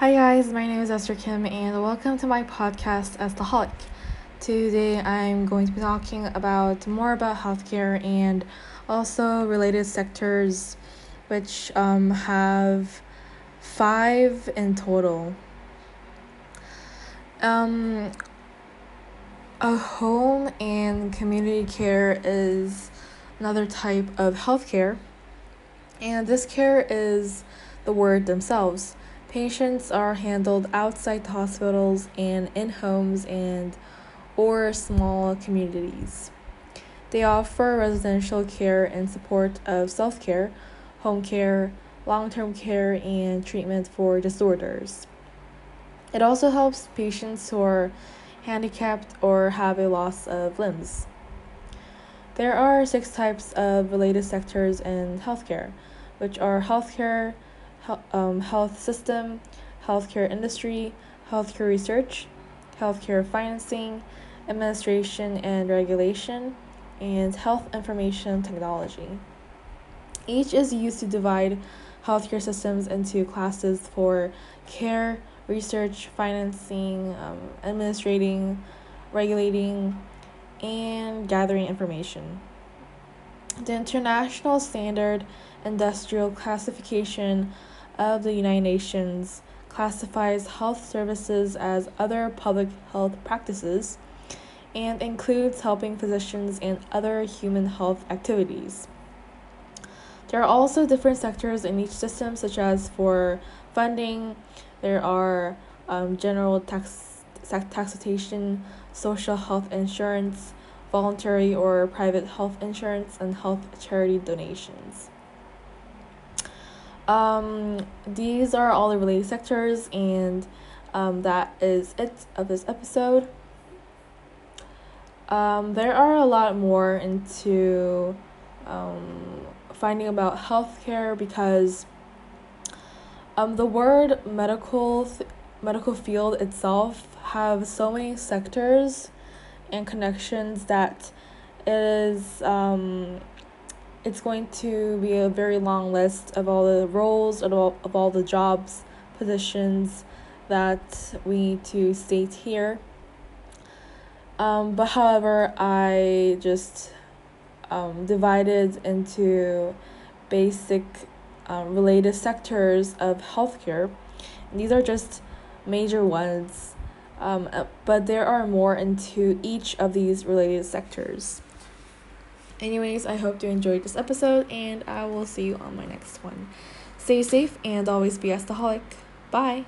Hi guys, my name is Esther Kim and welcome to my podcast Estaholic. Today I'm going to be talking about more about healthcare and also related sectors which um, have five in total. Um, a home and community care is another type of healthcare, and this care is the word themselves. Patients are handled outside the hospitals and in homes and or small communities. They offer residential care and support of self-care, home care, long-term care and treatment for disorders. It also helps patients who are handicapped or have a loss of limbs. There are six types of related sectors in healthcare, which are healthcare, um, health system, healthcare industry, healthcare research, healthcare financing, administration and regulation, and health information technology. Each is used to divide healthcare systems into classes for care, research, financing, um, administrating, regulating, and gathering information. The International Standard Industrial Classification of the United Nations classifies health services as other public health practices and includes helping physicians and other human health activities. There are also different sectors in each system, such as for funding, there are um, general tax, taxation, social health insurance, voluntary or private health insurance, and health charity donations. Um, these are all the related sectors, and um, that is it of this episode. Um, there are a lot more into um, finding about healthcare because um, the word medical th- medical field itself have so many sectors and connections that it is um, it's going to be a very long list of all the roles of all, of all the jobs positions that we need to state here. Um, but however i just um, divided into basic um, related sectors of healthcare. And these are just major ones um, uh, but there are more into each of these related sectors Anyways, I hope you enjoyed this episode, and I will see you on my next one. Stay safe and always be estaholic. Bye.